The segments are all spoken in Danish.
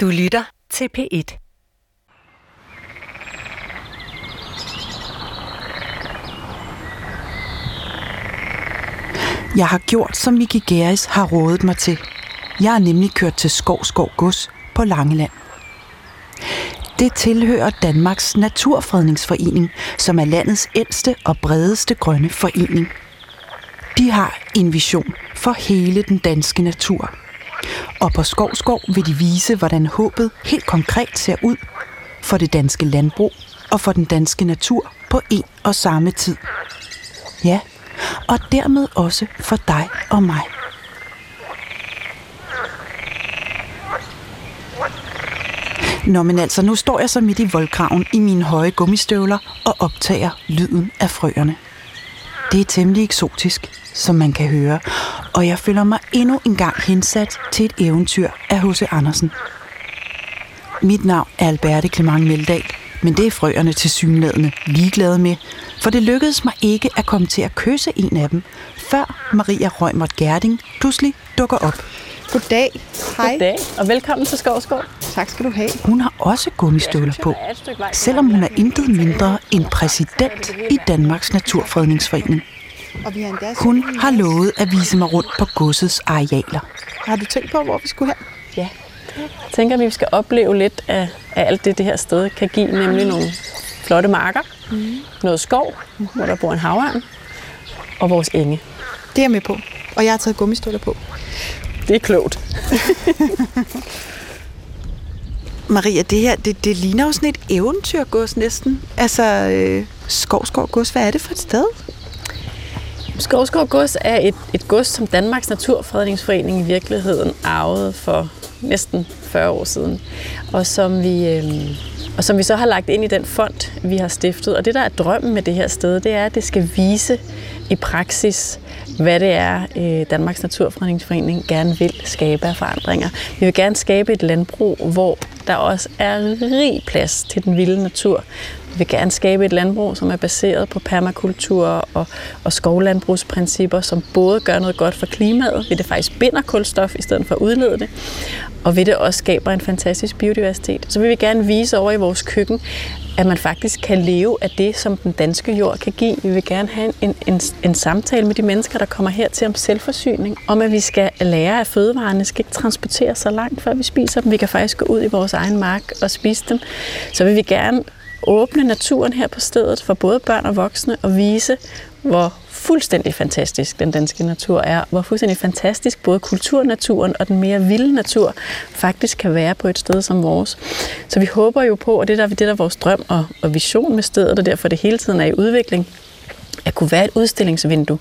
Du lytter til P1. Jeg har gjort, som Miki Geris har rådet mig til. Jeg har nemlig kørt til Skovskov Gods på Langeland. Det tilhører Danmarks Naturfredningsforening, som er landets ældste og bredeste grønne forening. De har en vision for hele den danske natur. Og på Skovskov vil de vise, hvordan håbet helt konkret ser ud for det danske landbrug og for den danske natur på en og samme tid. Ja, og dermed også for dig og mig. Nå, men altså, nu står jeg så midt i voldgraven i mine høje gummistøvler og optager lyden af frøerne. Det er temmelig eksotisk, som man kan høre, og jeg føler mig endnu en gang hensat til et eventyr af H.C. Andersen. Mit navn er Alberte Clement Meldal, men det er frøerne til synlædende ligeglade med, for det lykkedes mig ikke at komme til at kysse en af dem, før Maria Røgmert Gerding pludselig dukker op. Goddag. Hej. Goddag, og velkommen til Skovskov. Tak skal du have. Hun har også gummistøvler på, selvom hun er intet mindre end præsident i Danmarks Naturfredningsforening. Hun har lovet at vise mig rundt på godsets arealer. Har du tænkt på, hvor vi skulle hen? Ja. Jeg tænker, at vi skal opleve lidt af, af alt det, det her sted kan give, nemlig nogle flotte marker, mm. noget skov, mm. hvor der bor en havørn, og vores enge. Det er jeg med på. Og jeg har taget gummistøvler på. Det er klogt. Maria, det her, det, det ligner jo sådan et eventyrgods næsten. Altså, øh, Skovskov Gods, hvad er det for et sted? Skovskov Gods er et, et gods, som Danmarks Naturfredningsforening i virkeligheden arvede for næsten 40 år siden, og som vi, øh, og som vi så har lagt ind i den fond, vi har stiftet. Og det, der er drømmen med det her sted, det er, at det skal vise i praksis, hvad det er, øh, Danmarks Naturfredningsforening gerne vil skabe af forandringer. Vi vil gerne skabe et landbrug, hvor der også er rig plads til den vilde natur. Vi vil gerne skabe et landbrug, som er baseret på permakultur og, og skovlandbrugsprincipper, som både gør noget godt for klimaet, ved det faktisk binder kulstof i stedet for at udlede det, og ved det også skaber en fantastisk biodiversitet. Så vil vi gerne vise over i vores køkken, at man faktisk kan leve af det, som den danske jord kan give. Vi vil gerne have en, en, en samtale med de mennesker, der kommer her til om selvforsyning, om at vi skal lære, at fødevarene skal ikke transportere så langt, før vi spiser dem. Vi kan faktisk gå ud i vores egen mark og spise dem. Så vil vi gerne åbne naturen her på stedet for både børn og voksne og vise, hvor fuldstændig fantastisk den danske natur er, hvor fuldstændig fantastisk både kulturnaturen og den mere vilde natur faktisk kan være på et sted som vores. Så vi håber jo på, og det er der, det er der vores drøm og, og vision med stedet, og derfor det hele tiden er i udvikling, at kunne være et udstillingsvindue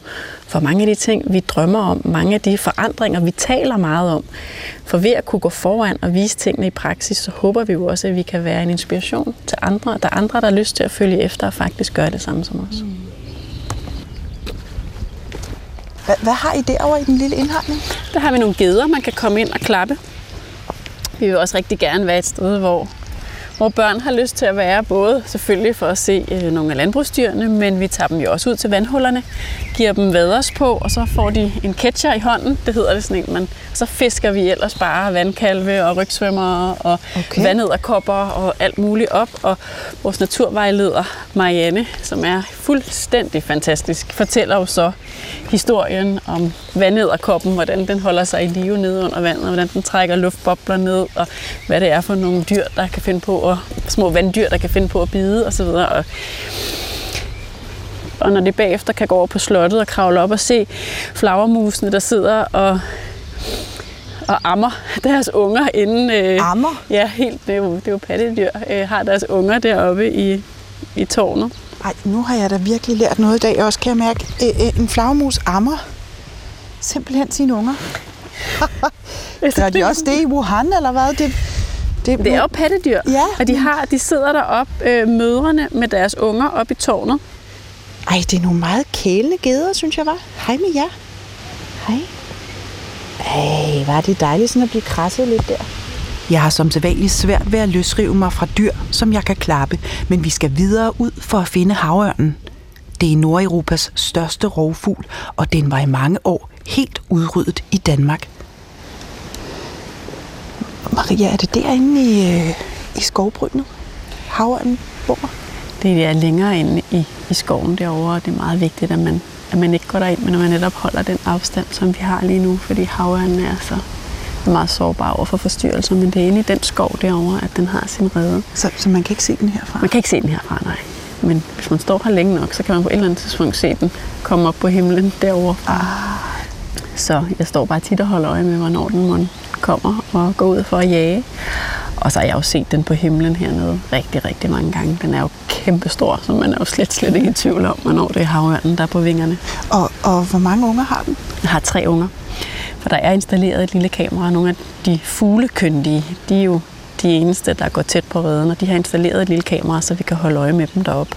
for mange af de ting, vi drømmer om, mange af de forandringer, vi taler meget om. For ved at kunne gå foran og vise tingene i praksis, så håber vi jo også, at vi kan være en inspiration til andre. Der er andre, der har lyst til at følge efter og faktisk gøre det samme som os. Mm. Hvad, hvad har I derovre i den lille indhegning? Der har vi nogle geder, man kan komme ind og klappe. Vi vil også rigtig gerne være et sted, hvor, hvor børn har lyst til at være, både selvfølgelig for at se øh, nogle af landbrugsdyrene, men vi tager dem jo også ud til vandhullerne, giver dem vaders på, og så får de en catcher i hånden, det hedder det sådan en, man, så fisker vi ellers bare vandkalve og rygsvømmere og okay. vandederkopper og alt muligt op, og vores naturvejleder Marianne, som er fuldstændig fantastisk, fortæller jo så historien om vandederkoppen, hvordan den holder sig i live nede under vandet, og hvordan den trækker luftbobler ned, og hvad det er for nogle dyr, der kan finde på, at, små vanddyr, der kan finde på at bide osv. Og, og når det bagefter kan gå over på slottet og kravle op og se flagermusene, der sidder og og ammer deres unger inden... Øh, ammer? Ja, helt, det er jo, det er jo pattedyr, øh, har deres unger deroppe i, i tårnet. Ej, nu har jeg da virkelig lært noget i dag. Jeg også kan jeg mærke, øh, en flagmus ammer simpelthen sine unger. Gør de også det i Wuhan, eller hvad? Det, det, det er jo pattedyr, ja. og de, har, de sidder deroppe, øh, mødrene med deres unger op i tårnet. Ej, det er nogle meget kælende geder, synes jeg var. Hej med jer. Hej. Ej, var det dejligt sådan at blive krasset lidt der. Jeg har som sædvanligt svært ved at løsrive mig fra dyr, som jeg kan klappe, men vi skal videre ud for at finde havørnen. Det er Nordeuropas største rovfugl, og den var i mange år helt udryddet i Danmark. Maria, er det derinde i, øh, i skovbrynet? Havørnen bor? Det er længere inde i, i skoven derovre, og det er meget vigtigt, at man, at man ikke går derind, men at man netop holder den afstand, som vi har lige nu, fordi havørnen er så meget sårbar over for forstyrrelser, men det er inde i den skov derovre, at den har sin rede. Så, så man kan ikke se den herfra? Man kan ikke se den herfra, nej. Men hvis man står her længe nok, så kan man på et eller andet tidspunkt se den komme op på himlen derovre. Ah, Så jeg står bare tit og holder øje med, hvornår den kommer og går ud for at jage. Og så har jeg jo set den på himlen hernede rigtig, rigtig mange gange. Den er jo kæmpestor, så man er jo slet, slet ikke i tvivl om, hvornår det er havørnen, der er på vingerne. og, og hvor mange unger har den? Jeg har tre unger, for der er installeret et lille kamera, og nogle af de fuglekyndige, de er jo de eneste, der går tæt på reden, og de har installeret et lille kamera, så vi kan holde øje med dem deroppe.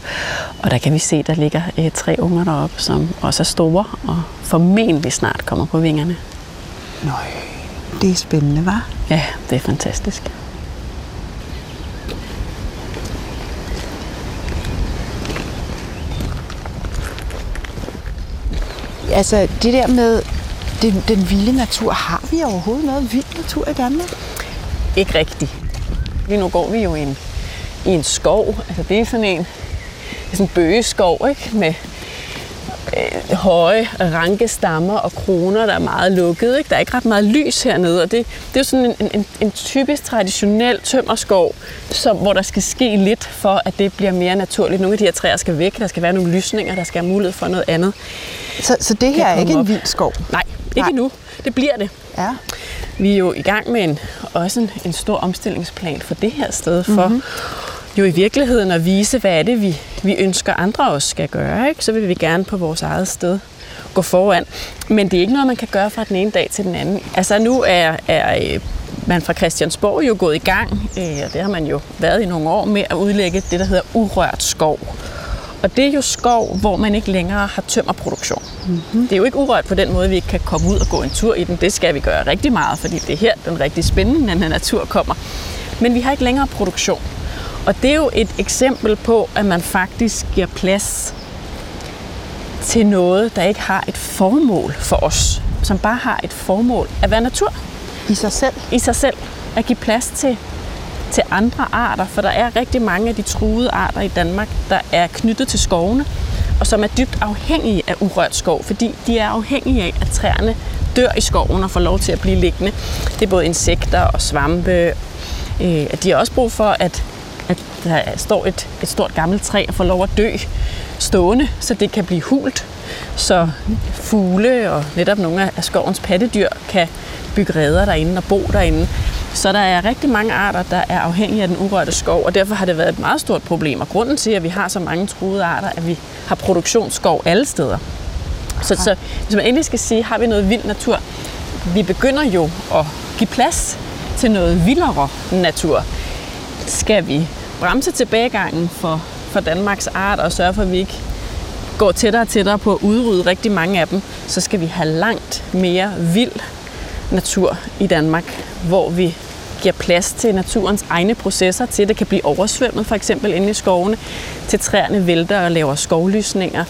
Og der kan vi se, der ligger øh, tre unger deroppe, som også er store, og formentlig snart kommer på vingerne. Nøj, det er spændende, var. Ja, det er fantastisk. Altså, det der med den, den vilde natur, har vi overhovedet noget vild natur i Danmark? Ikke rigtigt. Lige nu går vi jo i en, i en skov. Altså det er sådan en, det er sådan en bøgeskov, ikke? Med øh, høje ranke stammer og kroner, der er meget lukket. Ikke? Der er ikke ret meget lys hernede, og det, det er sådan en, en, en typisk traditionel tømmerskov, som, hvor der skal ske lidt for, at det bliver mere naturligt. Nogle af de her træer skal væk, der skal være nogle lysninger, der skal have mulighed for noget andet. Så, så det her er ikke komme en op. vild skov? Nej, ikke Nej. endnu. Det bliver det. Ja. Vi er jo i gang med en, også en, en stor omstillingsplan for det her sted, for mm-hmm. jo i virkeligheden at vise, hvad er det, vi, vi ønsker andre også skal gøre. Ikke? Så vil vi gerne på vores eget sted gå foran. Men det er ikke noget, man kan gøre fra den ene dag til den anden. Altså nu er, er øh, man fra Christiansborg jo gået i gang, øh, og det har man jo været i nogle år, med at udlægge det, der hedder urørt skov. Og det er jo skov, hvor man ikke længere har tømmerproduktion. Mm-hmm. Det er jo ikke urørt på den måde, vi ikke kan komme ud og gå en tur i den. Det skal vi gøre rigtig meget, fordi det er her, den rigtig spændende natur kommer. Men vi har ikke længere produktion. Og det er jo et eksempel på, at man faktisk giver plads til noget, der ikke har et formål for os, som bare har et formål at være natur I sig selv? i sig selv. At give plads til, til andre arter, for der er rigtig mange af de truede arter i Danmark, der er knyttet til skovene, og som er dybt afhængige af urørt skov, fordi de er afhængige af, at træerne dør i skoven og får lov til at blive liggende. Det er både insekter og svampe. Øh, at de har også brug for, at, at der står et, et stort gammelt træ og får lov at dø stående, så det kan blive hult. Så fugle og netop nogle af skovens pattedyr kan bygge redder derinde og bo derinde. Så der er rigtig mange arter, der er afhængige af den urørte skov, og derfor har det været et meget stort problem. Og grunden til, at vi har så mange truede arter, er, at vi har produktionsskov alle steder. Så, så hvis man endelig skal sige, har vi noget vild natur? Vi begynder jo at give plads til noget vildere natur. Skal vi bremse tilbagegangen for, for Danmarks arter og sørge for, at vi ikke går tættere og tættere på at udrydde rigtig mange af dem, så skal vi have langt mere vild natur i Danmark, hvor vi giver plads til naturens egne processer, til at det kan blive oversvømmet, for eksempel inde i skovene, til træerne vælter og laver skovlysninger.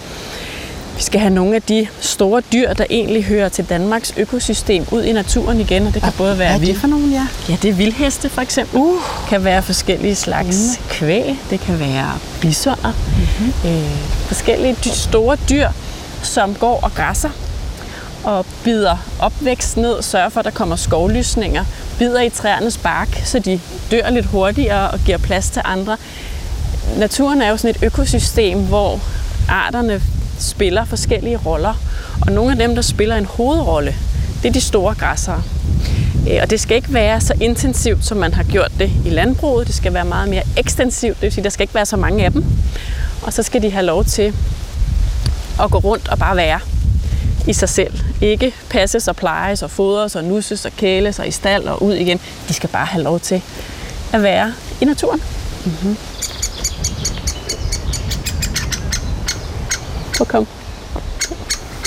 Vi skal have nogle af de store dyr, der egentlig hører til Danmarks økosystem, ud i naturen igen, og det kan både være Hvad er det for nogen, ja? Ja, det er vildheste for eksempel. Uh. kan være forskellige slags mm. kvæg. Det kan være bisoner. Mm-hmm. Øh, forskellige dy- store dyr, som går og græsser og bider opvækst ned, sørger for, at der kommer skovlysninger, bider i træernes bark, så de dør lidt hurtigere og giver plads til andre. Naturen er jo sådan et økosystem, hvor arterne spiller forskellige roller, og nogle af dem, der spiller en hovedrolle, det er de store græssere. Øh, og det skal ikke være så intensivt, som man har gjort det i landbruget. Det skal være meget mere ekstensivt, det vil sige, der skal ikke være så mange af dem. Og så skal de have lov til at gå rundt og bare være i sig selv. Ikke passes og plejes og fodres og nusses og kæles og i stald og ud igen. De skal bare have lov til at være i naturen. Mm-hmm. Kom.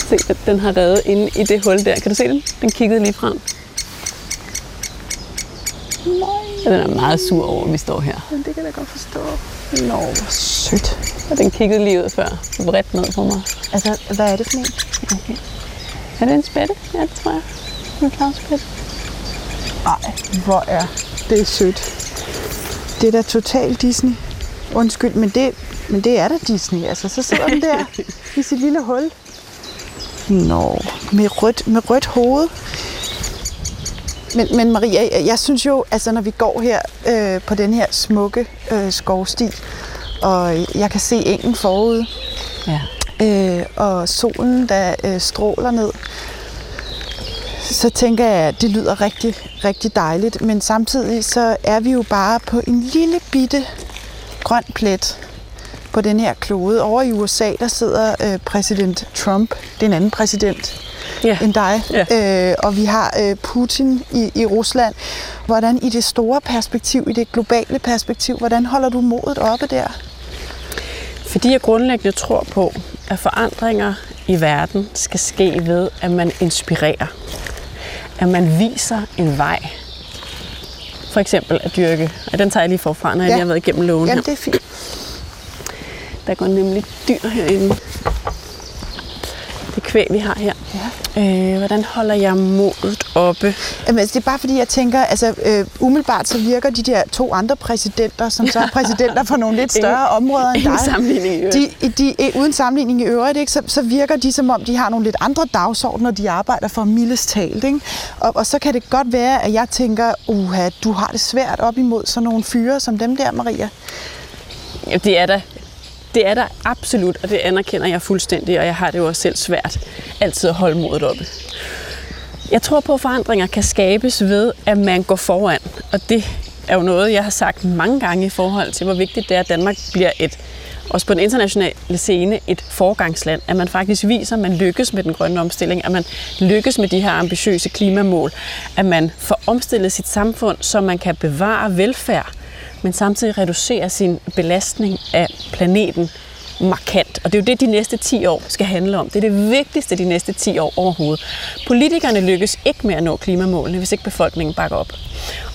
Se, den- den har reddet inde i det hul der. Kan du se den? Den kiggede lige frem. Ja, den er meget sur over, at vi står her. Men det kan jeg da godt forstå. Nå, Sødt. og den kiggede lige ud før. Vredt ned på mig. Altså, hvad er det for en? Okay. Er det en spætte? Ja, det tror jeg. En flagspætte. Nej, hvor er det sødt. Det er da totalt Disney. Undskyld, men det, men det er da Disney. Altså, så sidder den der i sit lille hul. Nå, med rødt, med rødt hoved. Men, men Maria, jeg, jeg synes jo, altså når vi går her øh, på den her smukke øh, skovsti, og jeg kan se engen forude, Ja. Øh, og solen, der øh, stråler ned, så tænker jeg, at det lyder rigtig, rigtig dejligt. Men samtidig så er vi jo bare på en lille bitte grøn plet på den her klode. Over i USA, der sidder øh, præsident Trump. Det er en anden præsident Ja. end dig. Ja. Øh, og vi har øh, Putin i, i Rusland. Hvordan i det store perspektiv, i det globale perspektiv, hvordan holder du modet oppe der? Fordi jeg grundlæggende tror på, at forandringer i verden skal ske ved, at man inspirerer. At man viser en vej. For eksempel at dyrke. Og den tager jeg lige forfra, når jeg Ja. lige har været igennem lågen her. Jamen, det er fint. Der går nemlig dyr herinde. Det kvæg, vi har her. Ja. Øh, hvordan holder jeg modet oppe? Jamen, altså, det er bare fordi, jeg tænker, altså øh, umiddelbart så virker de der to andre præsidenter, som så er præsidenter for nogle lidt større områder end Ingen dig. sammenligning i øvrigt. De, de, de, uden sammenligning i øvrigt, ikke, så, så virker de som om, de har nogle lidt andre dagsordner, de arbejder for mildest talt. Ikke? Og, og så kan det godt være, at jeg tænker, uha, du har det svært op imod sådan nogle fyre som dem der, Maria. Ja, det er der. Det er der absolut, og det anerkender jeg fuldstændig, og jeg har det jo også selv svært altid at holde modet oppe. Jeg tror på, at forandringer kan skabes ved, at man går foran, og det er jo noget, jeg har sagt mange gange i forhold til, hvor vigtigt det er, at Danmark bliver et, også på den internationale scene, et forgangsland. At man faktisk viser, at man lykkes med den grønne omstilling, at man lykkes med de her ambitiøse klimamål, at man får omstillet sit samfund, så man kan bevare velfærd, men samtidig reducere sin belastning af planeten markant. Og det er jo det, de næste 10 år skal handle om. Det er det vigtigste de næste 10 år overhovedet. Politikerne lykkes ikke med at nå klimamålene, hvis ikke befolkningen bakker op.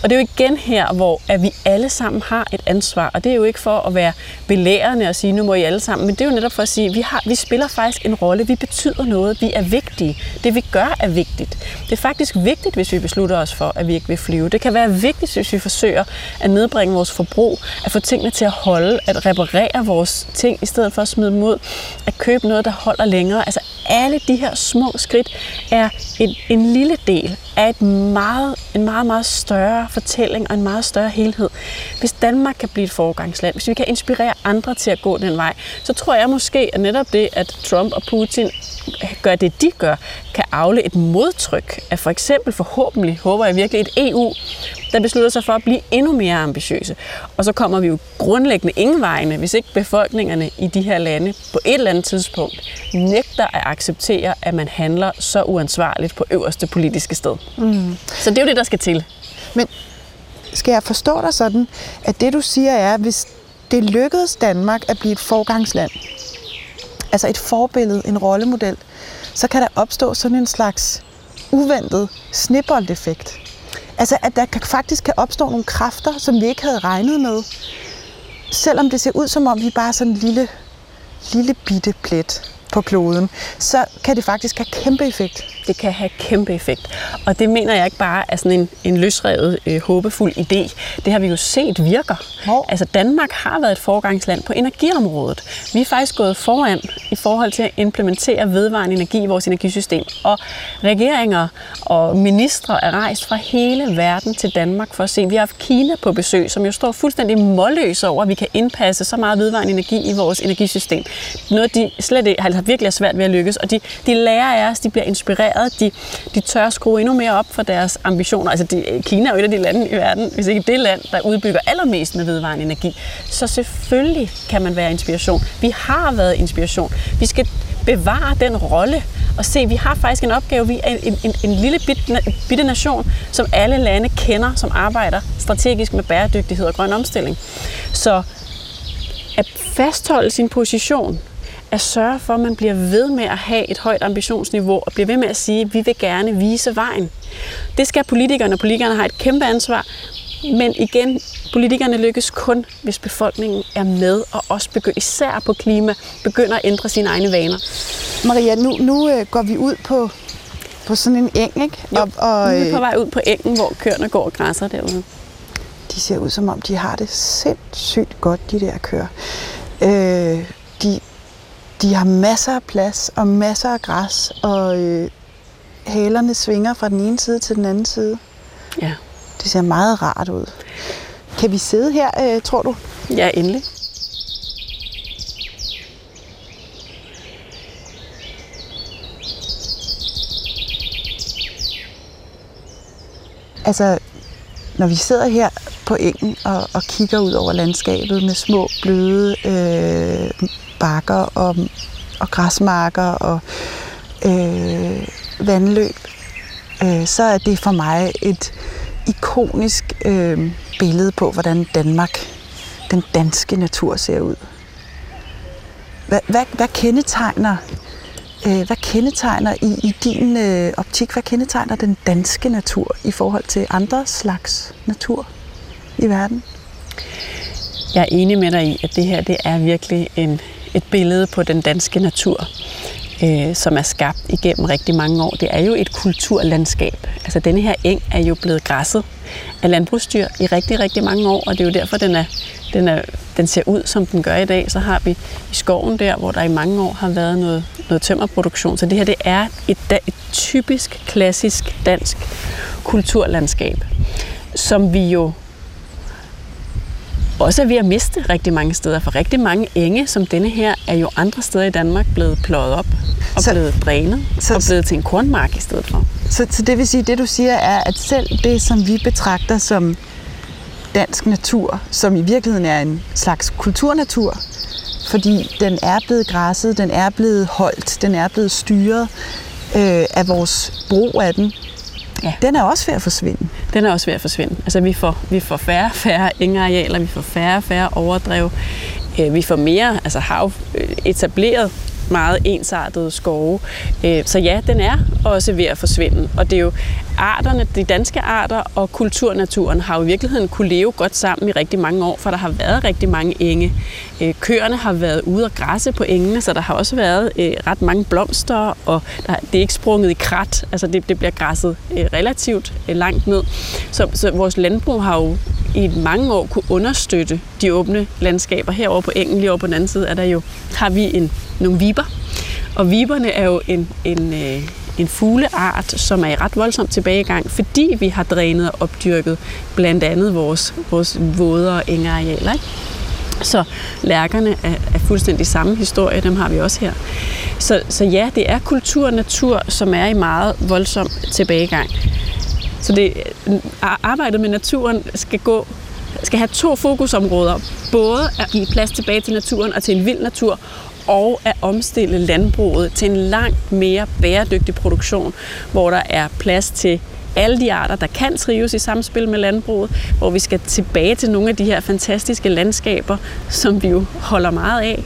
Og det er jo igen her, hvor at vi alle sammen har et ansvar. Og det er jo ikke for at være belærende og sige, nu må I alle sammen. Men det er jo netop for at sige, at vi, har, vi spiller faktisk en rolle. Vi betyder noget. Vi er vigtige. Det vi gør er vigtigt. Det er faktisk vigtigt, hvis vi beslutter os for, at vi ikke vil flyve. Det kan være vigtigt, hvis vi forsøger at nedbringe vores forbrug, at få tingene til at holde, at reparere vores ting, i stedet for at smide dem ud, at købe noget, der holder længere. Altså alle de her små skridt er en, en lille del af et meget, en meget, meget større fortælling og en meget større helhed. Hvis Danmark kan blive et foregangsland, hvis vi kan inspirere andre til at gå den vej, så tror jeg måske, at netop det, at Trump og Putin gør det, de gør, kan afle et modtryk af for eksempel forhåbentlig, håber jeg virkelig, et EU, der beslutter sig for at blive endnu mere ambitiøse. Og så kommer vi jo grundlæggende ingen vegne, hvis ikke befolkningerne i de her lande på et eller andet tidspunkt nægter at acceptere, at man handler så uansvarligt på øverste politiske sted. Mm. Så det er jo det, der skal til. Men skal jeg forstå dig sådan, at det du siger er, at hvis det lykkedes Danmark at blive et forgangsland, altså et forbillede, en rollemodel, så kan der opstå sådan en slags uventet snibboldeffekt. Altså at der kan, faktisk kan opstå nogle kræfter, som vi ikke havde regnet med. Selvom det ser ud som om vi bare er sådan en lille, lille bitte plet på kloden, så kan det faktisk have kæmpe effekt. Det kan have kæmpe effekt. Og det mener jeg ikke bare er sådan en, en løsrevet, øh, håbefuld idé. Det har vi jo set virker. Hvor? Altså Danmark har været et forgangsland på energiområdet. Vi er faktisk gået foran i forhold til at implementere vedvarende energi i vores energisystem. Og regeringer og ministre er rejst fra hele verden til Danmark for at se. Vi har haft Kina på besøg, som jo står fuldstændig målløs over, at vi kan indpasse så meget vedvarende energi i vores energisystem. Noget, de slet ikke, altså virkelig er svært ved at lykkes. Og de, de lærer af os, de bliver inspireret, de, de tør at skrue endnu mere op for deres ambitioner. Altså de, Kina er jo et af de lande i verden, hvis ikke det land, der udbygger allermest med vedvarende energi. Så selvfølgelig kan man være inspiration. Vi har været inspiration. Vi skal bevare den rolle og se, vi har faktisk en opgave. Vi er en, en, en lille bit, bitte nation, som alle lande kender, som arbejder strategisk med bæredygtighed og grøn omstilling. Så at fastholde sin position, at sørge for, at man bliver ved med at have et højt ambitionsniveau, og bliver ved med at sige, at vi vil gerne vise vejen. Det skal politikerne, og politikerne har et kæmpe ansvar, men igen, politikerne lykkes kun, hvis befolkningen er med, og også begynder, især på klima, begynder at ændre sine egne vaner. Maria, nu, nu øh, går vi ud på, på sådan en eng, ikke? Jo, og, og, nu er vi øh, på vej ud på engen, hvor køerne går og græsser derude. de ser ud som om, de har det sindssygt godt, de der køer. Øh, de, de har masser af plads og masser af græs, og øh, halerne svinger fra den ene side til den anden side. Ja. Det ser meget rart ud. Kan vi sidde her, øh, tror du? Ja, endelig. Altså, når vi sidder her på engen og, og kigger ud over landskabet med små, bløde øh, bakker og, og græsmarker og øh, vandløb, øh, så er det for mig et ikonisk øh, billede på, hvordan Danmark, den danske natur ser ud. Hvad, hvad, hvad kendetegner øh, hvad kendetegner i, i din øh, optik, hvad kendetegner den danske natur i forhold til andre slags natur i verden? Jeg er enig med dig i, at det her det er virkelig en, et billede på den danske natur, øh, som er skabt igennem rigtig mange år. Det er jo et kulturlandskab. Altså denne her eng er jo blevet græsset af landbrugsdyr i rigtig, rigtig mange år, og det er jo derfor, den, er, den, er, den ser ud, som den gør i dag. Så har vi i skoven der, hvor der i mange år har været noget, noget tømmerproduktion. Så det her det er et, et typisk, klassisk dansk kulturlandskab, som vi jo også er ved at miste rigtig mange steder. For rigtig mange enge som denne her er jo andre steder i Danmark blevet pløjet op og så, blevet drænet så, og blevet til en kornmark i stedet for. Så, så det vil sige, det du siger er, at selv det, som vi betragter som dansk natur, som i virkeligheden er en slags kulturnatur, fordi den er blevet græsset, den er blevet holdt, den er blevet styret øh, af vores brug af den, ja. den er også ved at forsvinde. Den er også ved at forsvinde. Altså vi får, vi får færre færre arealer, vi får færre færre overdrev, øh, vi får mere, altså hav øh, etableret meget ensartede skove. Øh, så ja, den er også ved at forsvinde. Og det er jo arterne, de danske arter og kulturnaturen har jo i virkeligheden kunne leve godt sammen i rigtig mange år, for der har været rigtig mange enge. Øh, køerne har været ude og græsse på engene, så der har også været øh, ret mange blomster, og der, det er ikke sprunget i krat, altså det, det bliver græsset relativt langt ned. Så, så vores landbrug har jo i mange år kunne understøtte de åbne landskaber. Herovre på engen, lige over på den anden side, er der jo, har vi en, nogle viber. Og viberne er jo en, en, øh, en fugleart, som er i ret voldsom tilbagegang, fordi vi har drænet og opdyrket blandt andet vores, vores våde og engearealer. Ikke? Så lærkerne er, er fuldstændig samme historie, dem har vi også her. Så, så ja, det er kultur og natur, som er i meget voldsom tilbagegang. Så det, øh, arbejdet med naturen skal gå skal have to fokusområder. Både at give plads tilbage til naturen og til en vild natur, og at omstille landbruget til en langt mere bæredygtig produktion, hvor der er plads til alle de arter, der kan trives i samspil med landbruget, hvor vi skal tilbage til nogle af de her fantastiske landskaber, som vi jo holder meget af,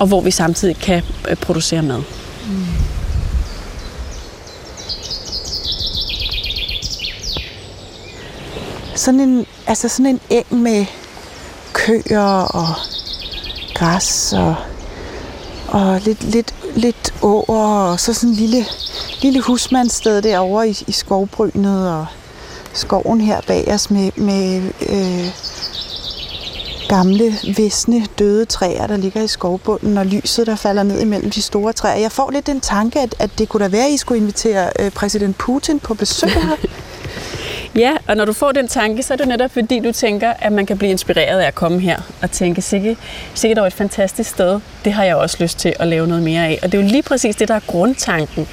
og hvor vi samtidig kan øh, producere mad. Mm. sådan en, altså sådan en eng med køer og græs og, og lidt, lidt, lidt åer og så sådan en lille, lille husmandssted derovre i, i skovbrynet og skoven her bag os med, med øh, gamle, visne, døde træer, der ligger i skovbunden, og lyset, der falder ned imellem de store træer. Jeg får lidt den tanke, at, at det kunne da være, at I skulle invitere øh, præsident Putin på besøg her. Ja, og når du får den tanke, så er det netop fordi, du tænker, at man kan blive inspireret af at komme her og tænke, sikkert, sikkert over et fantastisk sted, det har jeg også lyst til at lave noget mere af. Og det er jo lige præcis det, der er grundtanken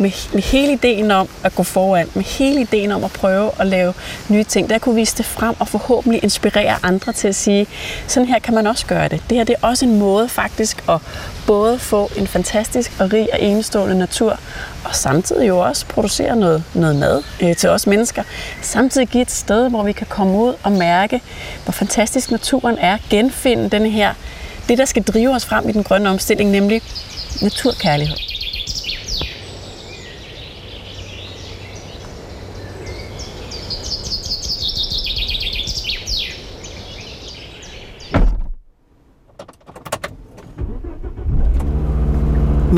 med, med hele ideen om at gå foran, med hele ideen om at prøve at lave nye ting, der kunne vise det frem og forhåbentlig inspirere andre til at sige, sådan her kan man også gøre det. Det her det er også en måde faktisk at både få en fantastisk og rig og enestående natur, og samtidig jo også producere noget, noget mad øh, til os mennesker. Samtidig give et sted, hvor vi kan komme ud og mærke, hvor fantastisk naturen er, genfinde den her, det der skal drive os frem i den grønne omstilling, nemlig naturkærlighed.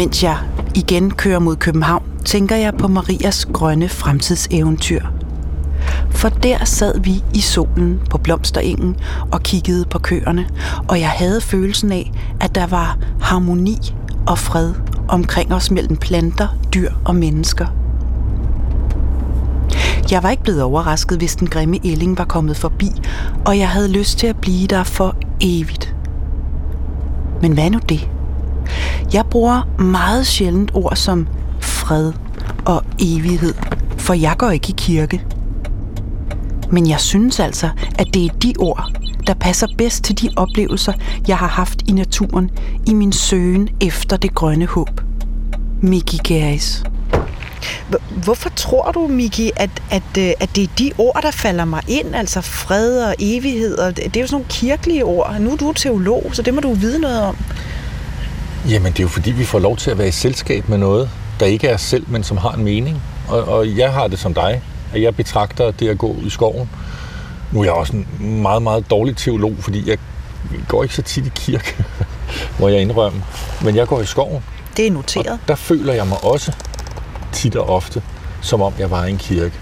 Mens jeg igen kører mod København, tænker jeg på Marias grønne fremtidseventyr. For der sad vi i solen på blomsterengen og kiggede på køerne, og jeg havde følelsen af, at der var harmoni og fred omkring os mellem planter, dyr og mennesker. Jeg var ikke blevet overrasket, hvis den grimme ælling var kommet forbi, og jeg havde lyst til at blive der for evigt. Men hvad nu det? Jeg bruger meget sjældent ord som fred og evighed, for jeg går ikke i kirke. Men jeg synes altså, at det er de ord, der passer bedst til de oplevelser, jeg har haft i naturen i min søgen efter det grønne håb. Miki Geris. Hvorfor tror du, Miki, at, at, øh, at det er de ord, der falder mig ind? Altså fred og evighed, og det er jo sådan nogle kirkelige ord. Nu er du teolog, så det må du vide noget om. Jamen, det er jo fordi, vi får lov til at være i selskab med noget, der ikke er selv, men som har en mening. Og, og jeg har det som dig, at jeg betragter det at gå i skoven. Nu er jeg også en meget, meget dårlig teolog, fordi jeg går ikke så tit i kirke, må jeg indrømme. Men jeg går i skoven. Det er noteret. Og der føler jeg mig også tit og ofte, som om jeg var i en kirke.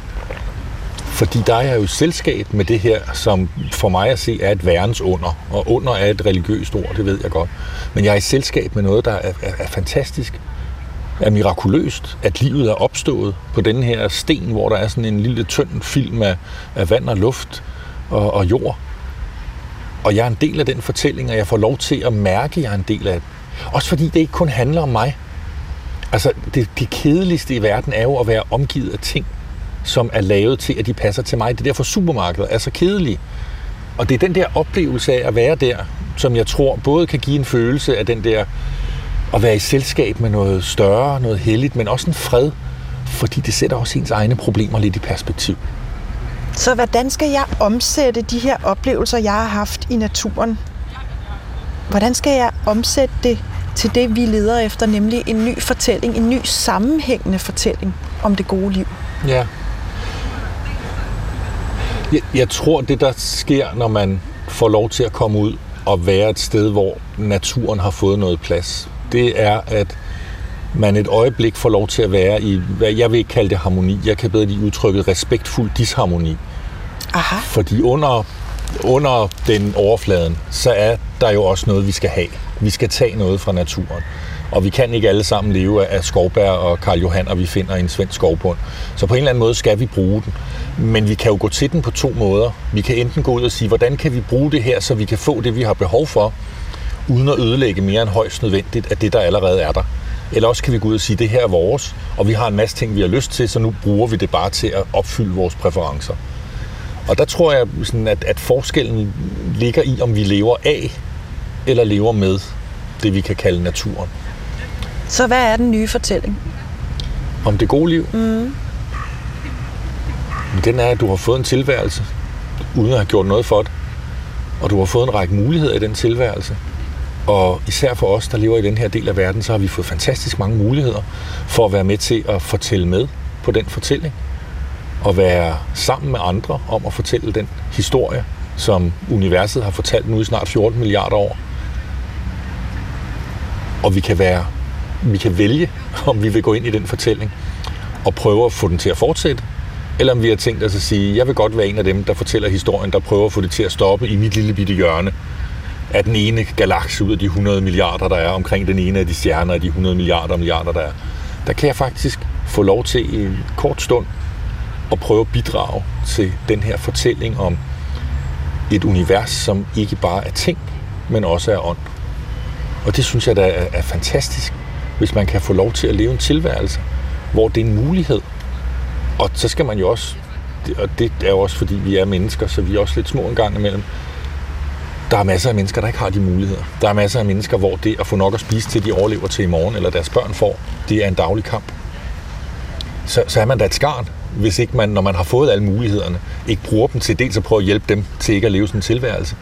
Fordi der er jeg jo i selskab med det her, som for mig at se er et værens under. Og under er et religiøst ord, det ved jeg godt. Men jeg er i selskab med noget, der er, er, er fantastisk. Er mirakuløst, at livet er opstået på den her sten, hvor der er sådan en lille tynd film af, af vand og luft og, og jord. Og jeg er en del af den fortælling, og jeg får lov til at mærke, at jeg er en del af den. Også fordi det ikke kun handler om mig. Altså, det, det kedeligste i verden er jo at være omgivet af ting, som er lavet til, at de passer til mig. Det er derfor supermarkedet er så kedelige. Og det er den der oplevelse af at være der, som jeg tror både kan give en følelse af den der at være i selskab med noget større, noget helligt, men også en fred, fordi det sætter også ens egne problemer lidt i perspektiv. Så hvordan skal jeg omsætte de her oplevelser, jeg har haft i naturen? Hvordan skal jeg omsætte det til det, vi leder efter, nemlig en ny fortælling, en ny sammenhængende fortælling om det gode liv? Ja. Jeg, jeg tror, det der sker, når man får lov til at komme ud og være et sted, hvor naturen har fået noget plads, det er, at man et øjeblik får lov til at være i, hvad jeg vil ikke kalde det harmoni, jeg kan bedre lide udtrykket respektfuld disharmoni. Aha. Fordi under, under den overfladen, så er der jo også noget, vi skal have. Vi skal tage noget fra naturen. Og vi kan ikke alle sammen leve af skovbær og Karl Johan, og vi finder en svensk skovbund. Så på en eller anden måde skal vi bruge den. Men vi kan jo gå til den på to måder. Vi kan enten gå ud og sige, hvordan kan vi bruge det her, så vi kan få det, vi har behov for, uden at ødelægge mere end højst nødvendigt af det, der allerede er der. Eller også kan vi gå ud og sige, det her er vores, og vi har en masse ting, vi har lyst til, så nu bruger vi det bare til at opfylde vores præferencer. Og der tror jeg, sådan, at, at forskellen ligger i, om vi lever af eller lever med det, vi kan kalde naturen. Så hvad er den nye fortælling? Om det gode liv? Mm. Den er, at du har fået en tilværelse, uden at have gjort noget for det. Og du har fået en række muligheder i den tilværelse. Og især for os, der lever i den her del af verden, så har vi fået fantastisk mange muligheder for at være med til at fortælle med på den fortælling. Og være sammen med andre om at fortælle den historie, som universet har fortalt nu i snart 14 milliarder år. Og vi kan være vi kan vælge, om vi vil gå ind i den fortælling og prøve at få den til at fortsætte, eller om vi har tænkt os at sige, jeg vil godt være en af dem, der fortæller historien, der prøver at få det til at stoppe i mit lille bitte hjørne af den ene galakse ud af de 100 milliarder, der er omkring den ene af de stjerner af de 100 milliarder milliarder, der er. Der kan jeg faktisk få lov til i en kort stund at prøve at bidrage til den her fortælling om et univers, som ikke bare er ting, men også er ånd. Og det synes jeg, der er fantastisk, hvis man kan få lov til at leve en tilværelse, hvor det er en mulighed. Og så skal man jo også, og det er jo også fordi vi er mennesker, så vi er også lidt små en gang imellem, der er masser af mennesker, der ikke har de muligheder. Der er masser af mennesker, hvor det at få nok at spise til, de overlever til i morgen, eller deres børn får, det er en daglig kamp. Så, så er man da et skarn, hvis ikke man, når man har fået alle mulighederne, ikke bruger dem til dels at prøve at hjælpe dem til ikke at leve sådan en tilværelse,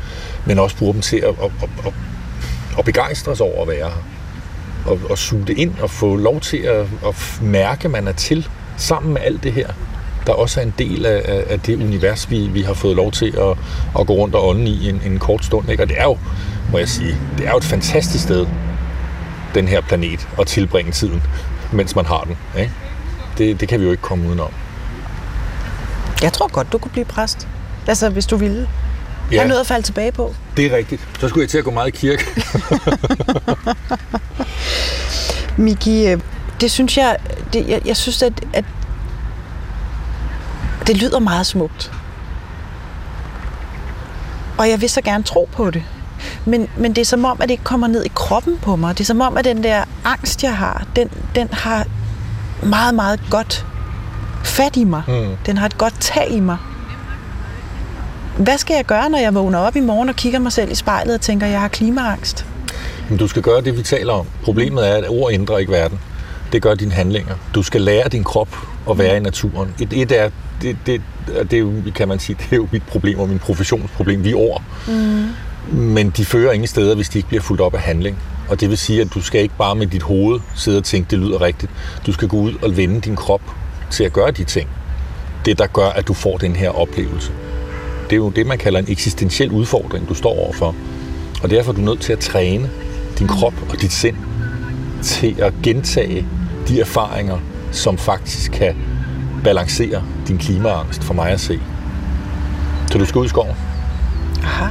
men også bruger dem til at, at, at, at, at begejstre sig over at være her og, og suge det ind og få lov til at, at mærke, at man er til sammen med alt det her, der også er en del af, af det univers, vi, vi har fået lov til at, at gå rundt og ånde i en, en kort stund. Ikke? Og det er jo, må jeg sige, det er jo et fantastisk sted, den her planet, at tilbringe tiden, mens man har den. Ikke? Det, det kan vi jo ikke komme udenom. Jeg tror godt, du kunne blive præst. Altså, hvis du ville. Ja. Have noget at falde tilbage på. Det er rigtigt. Så skulle jeg til at gå meget i kirke. Miki, øh, det synes jeg, det, jeg, jeg synes, at, at det lyder meget smukt. Og jeg vil så gerne tro på det. Men, men det er som om, at det ikke kommer ned i kroppen på mig. Det er som om, at den der angst, jeg har, den, den har meget, meget godt fat i mig. Mm. Den har et godt tag i mig. Hvad skal jeg gøre, når jeg vågner op i morgen og kigger mig selv i spejlet og tænker, at jeg har klimaangst? Men du skal gøre det, vi taler om. Problemet er, at ord ændrer ikke verden. Det gør dine handlinger. Du skal lære din krop at være i naturen. Et, et er, det, det, det er jo, kan man sige, det er jo mit problem og min professionsproblem. Vi er ord. Mm. Men de fører ingen steder, hvis de ikke bliver fuldt op af handling. Og det vil sige, at du skal ikke bare med dit hoved sidde og tænke, det lyder rigtigt. Du skal gå ud og vende din krop til at gøre de ting. Det, der gør, at du får den her oplevelse. Det er jo det, man kalder en eksistentiel udfordring, du står overfor. Og derfor er du nødt til at træne din krop og dit sind til at gentage de erfaringer, som faktisk kan balancere din klimaangst for mig at se. Så du skal ud i skoven. Aha.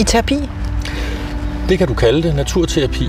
I terapi? Det kan du kalde det naturterapi.